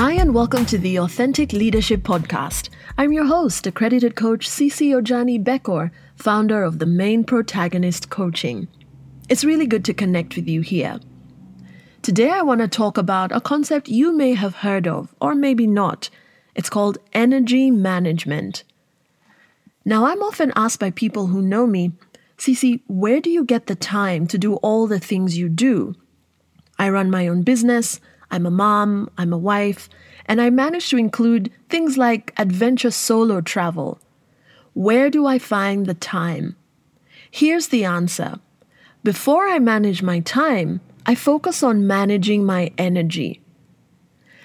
Hi, and welcome to the Authentic Leadership Podcast. I'm your host, accredited coach Cece Ojani Bekor, founder of the Main Protagonist Coaching. It's really good to connect with you here. Today, I want to talk about a concept you may have heard of, or maybe not. It's called energy management. Now, I'm often asked by people who know me, Cece, where do you get the time to do all the things you do? I run my own business, I'm a mom, I'm a wife, and I manage to include things like adventure solo travel. Where do I find the time? Here's the answer. Before I manage my time, I focus on managing my energy.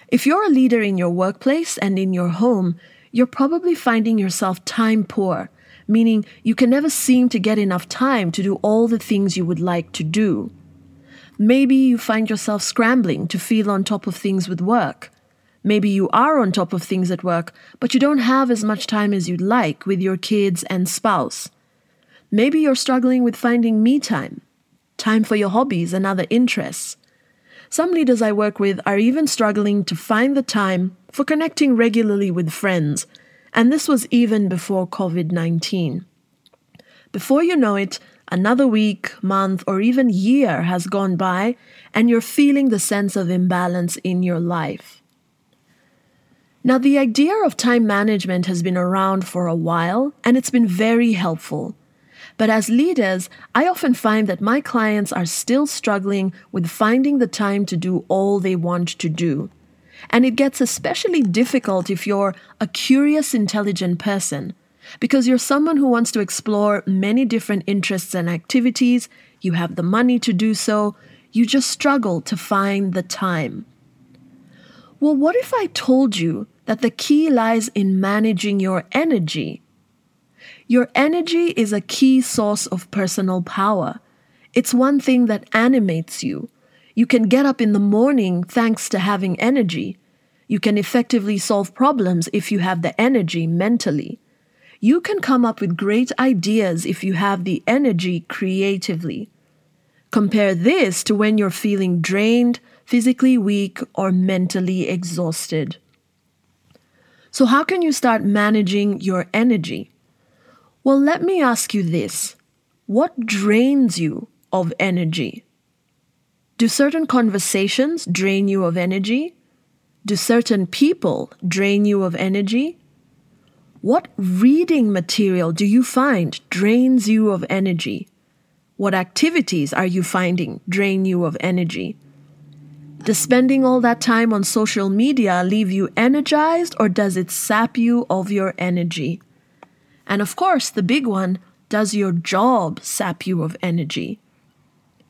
If you're a leader in your workplace and in your home, you're probably finding yourself time poor, meaning you can never seem to get enough time to do all the things you would like to do. Maybe you find yourself scrambling to feel on top of things with work. Maybe you are on top of things at work, but you don't have as much time as you'd like with your kids and spouse. Maybe you're struggling with finding me time, time for your hobbies and other interests. Some leaders I work with are even struggling to find the time for connecting regularly with friends, and this was even before COVID 19. Before you know it, Another week, month, or even year has gone by, and you're feeling the sense of imbalance in your life. Now, the idea of time management has been around for a while, and it's been very helpful. But as leaders, I often find that my clients are still struggling with finding the time to do all they want to do. And it gets especially difficult if you're a curious, intelligent person because you're someone who wants to explore many different interests and activities, you have the money to do so, you just struggle to find the time. Well, what if I told you that the key lies in managing your energy? Your energy is a key source of personal power. It's one thing that animates you. You can get up in the morning thanks to having energy. You can effectively solve problems if you have the energy mentally. You can come up with great ideas if you have the energy creatively. Compare this to when you're feeling drained, physically weak, or mentally exhausted. So, how can you start managing your energy? Well, let me ask you this What drains you of energy? Do certain conversations drain you of energy? Do certain people drain you of energy? What reading material do you find drains you of energy? What activities are you finding drain you of energy? Does spending all that time on social media leave you energized or does it sap you of your energy? And of course, the big one does your job sap you of energy?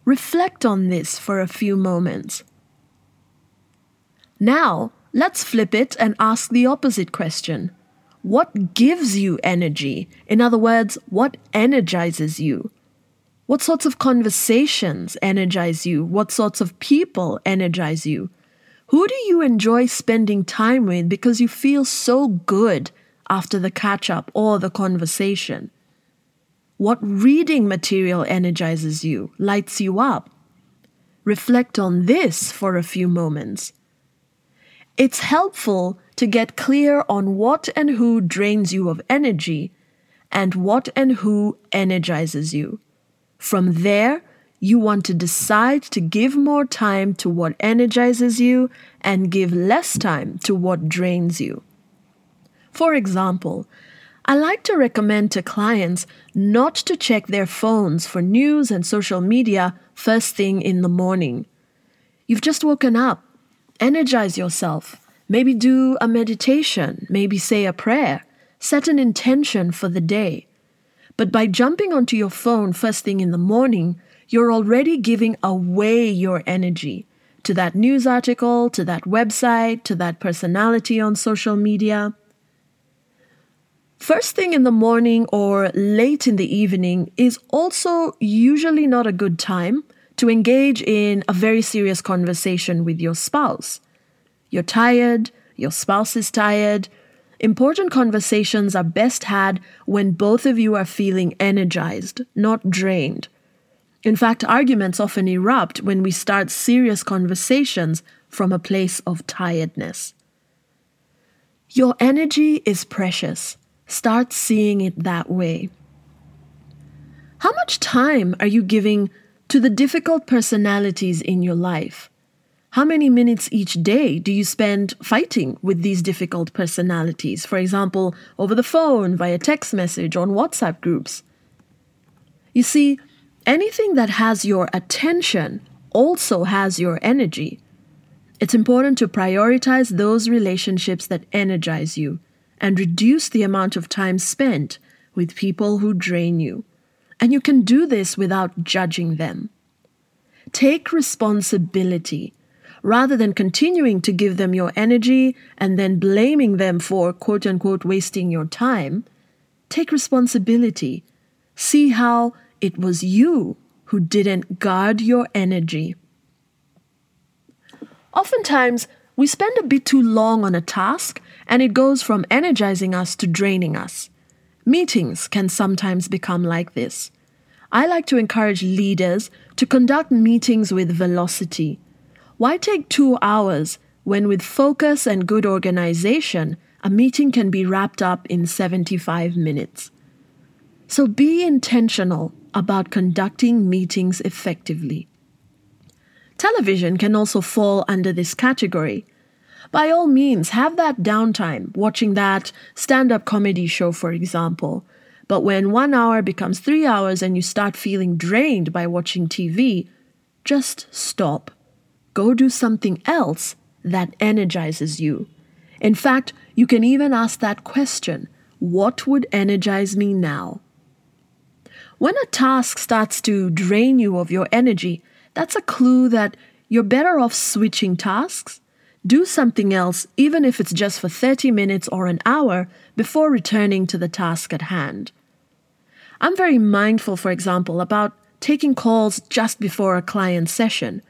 Reflect on this for a few moments. Now, let's flip it and ask the opposite question what gives you energy? In other words, what energizes you? What sorts of conversations energize you? What sorts of people energize you? Who do you enjoy spending time with because you feel so good after the catch up or the conversation? What reading material energizes you, lights you up? Reflect on this for a few moments. It's helpful to get clear on what and who drains you of energy and what and who energizes you. From there, you want to decide to give more time to what energizes you and give less time to what drains you. For example, I like to recommend to clients not to check their phones for news and social media first thing in the morning. You've just woken up. Energize yourself. Maybe do a meditation, maybe say a prayer, set an intention for the day. But by jumping onto your phone first thing in the morning, you're already giving away your energy to that news article, to that website, to that personality on social media. First thing in the morning or late in the evening is also usually not a good time to engage in a very serious conversation with your spouse. You're tired, your spouse is tired. Important conversations are best had when both of you are feeling energized, not drained. In fact, arguments often erupt when we start serious conversations from a place of tiredness. Your energy is precious. Start seeing it that way. How much time are you giving to the difficult personalities in your life? How many minutes each day do you spend fighting with these difficult personalities? For example, over the phone, via text message, on WhatsApp groups. You see, anything that has your attention also has your energy. It's important to prioritize those relationships that energize you and reduce the amount of time spent with people who drain you. And you can do this without judging them. Take responsibility rather than continuing to give them your energy and then blaming them for quote unquote wasting your time. Take responsibility. See how it was you who didn't guard your energy. Oftentimes, we spend a bit too long on a task and it goes from energizing us to draining us. Meetings can sometimes become like this. I like to encourage leaders to conduct meetings with velocity. Why take two hours when, with focus and good organization, a meeting can be wrapped up in 75 minutes? So be intentional about conducting meetings effectively. Television can also fall under this category. By all means, have that downtime watching that stand up comedy show, for example. But when one hour becomes three hours and you start feeling drained by watching TV, just stop. Go do something else that energizes you. In fact, you can even ask that question What would energize me now? When a task starts to drain you of your energy, that's a clue that you're better off switching tasks. Do something else, even if it's just for 30 minutes or an hour, before returning to the task at hand. I'm very mindful, for example, about taking calls just before a client session.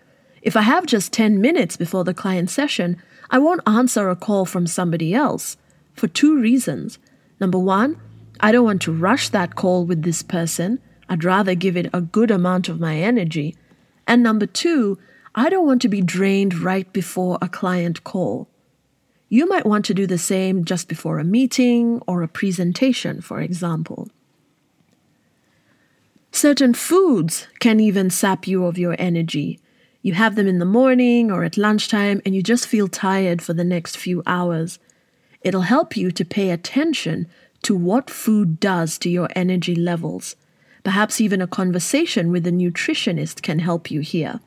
If I have just 10 minutes before the client session, I won't answer a call from somebody else for two reasons. Number one, I don't want to rush that call with this person. I'd rather give it a good amount of my energy. And number two, I don't want to be drained right before a client call. You might want to do the same just before a meeting or a presentation, for example. Certain foods can even sap you of your energy. You have them in the morning or at lunchtime, and you just feel tired for the next few hours. It'll help you to pay attention to what food does to your energy levels. Perhaps even a conversation with a nutritionist can help you here.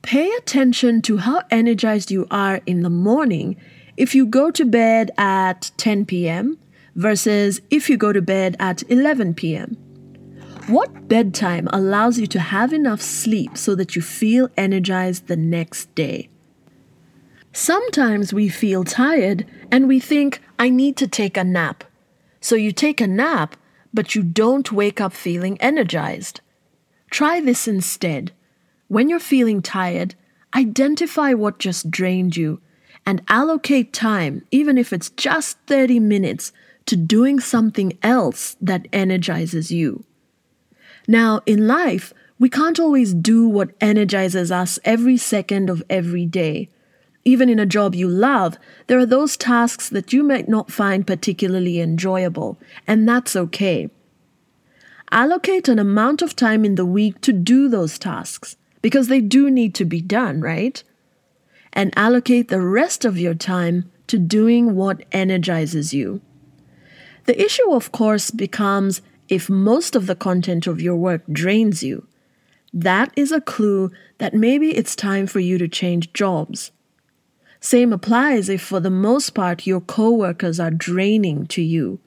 Pay attention to how energized you are in the morning if you go to bed at 10 p.m. versus if you go to bed at 11 p.m. What bedtime allows you to have enough sleep so that you feel energized the next day? Sometimes we feel tired and we think, I need to take a nap. So you take a nap, but you don't wake up feeling energized. Try this instead. When you're feeling tired, identify what just drained you and allocate time, even if it's just 30 minutes, to doing something else that energizes you. Now, in life, we can't always do what energizes us every second of every day. Even in a job you love, there are those tasks that you might not find particularly enjoyable, and that's okay. Allocate an amount of time in the week to do those tasks, because they do need to be done, right? And allocate the rest of your time to doing what energizes you. The issue, of course, becomes if most of the content of your work drains you. That is a clue that maybe it's time for you to change jobs. Same applies if, for the most part, your coworkers are draining to you.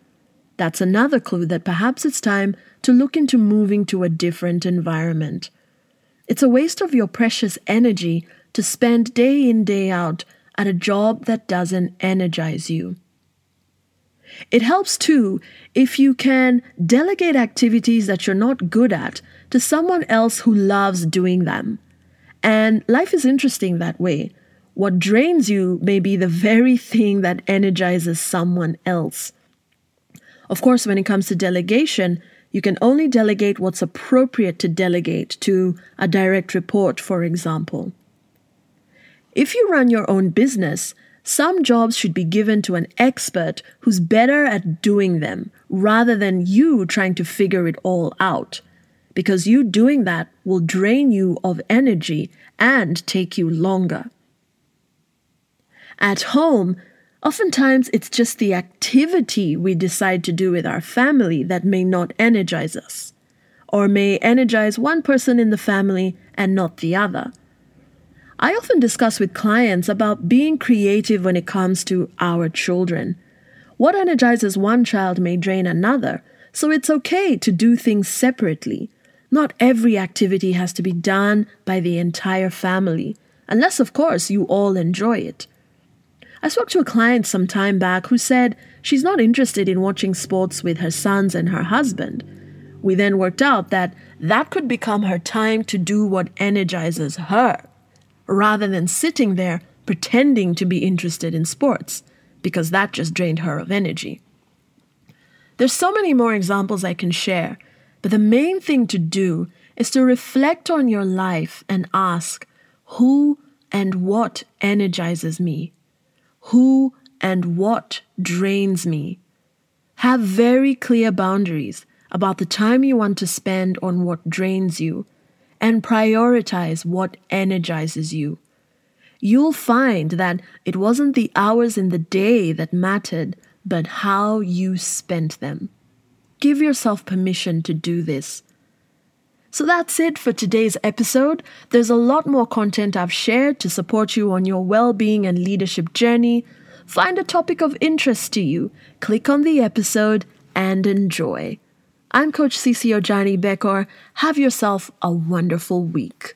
That's another clue that perhaps it's time to look into moving to a different environment. It's a waste of your precious energy to spend day in, day out at a job that doesn't energize you. It helps too if you can delegate activities that you're not good at to someone else who loves doing them. And life is interesting that way. What drains you may be the very thing that energizes someone else. Of course, when it comes to delegation, you can only delegate what's appropriate to delegate to a direct report, for example. If you run your own business, Some jobs should be given to an expert who's better at doing them rather than you trying to figure it all out. Because you doing that will drain you of energy and take you longer. At home, oftentimes it's just the activity we decide to do with our family that may not energize us, or may energize one person in the family and not the other. I often discuss with clients about being creative when it comes to our children. What energizes one child may drain another, so it's okay to do things separately. Not every activity has to be done by the entire family, unless, of course, you all enjoy it. I spoke to a client some time back who said she's not interested in watching sports with her sons and her husband. We then worked out that that could become her time to do what energizes her rather than sitting there pretending to be interested in sports, because that just drained her of energy. There's so many more examples I can share, but the main thing to do is to reflect on your life and ask who and what energizes me? Who and what drains me? Have very clear boundaries about the time you want to spend on what drains you and prioritize what energizes you. You'll find that it wasn't the hours in the day that mattered, but how you spent them. Give yourself permission to do this. So that's it for today's episode. There's a lot more content I've shared to support you on your well being and leadership journey. Find a topic of interest to you, click on the episode, and enjoy. I'm Coach Cece Ojani Bekor. Have yourself a wonderful week.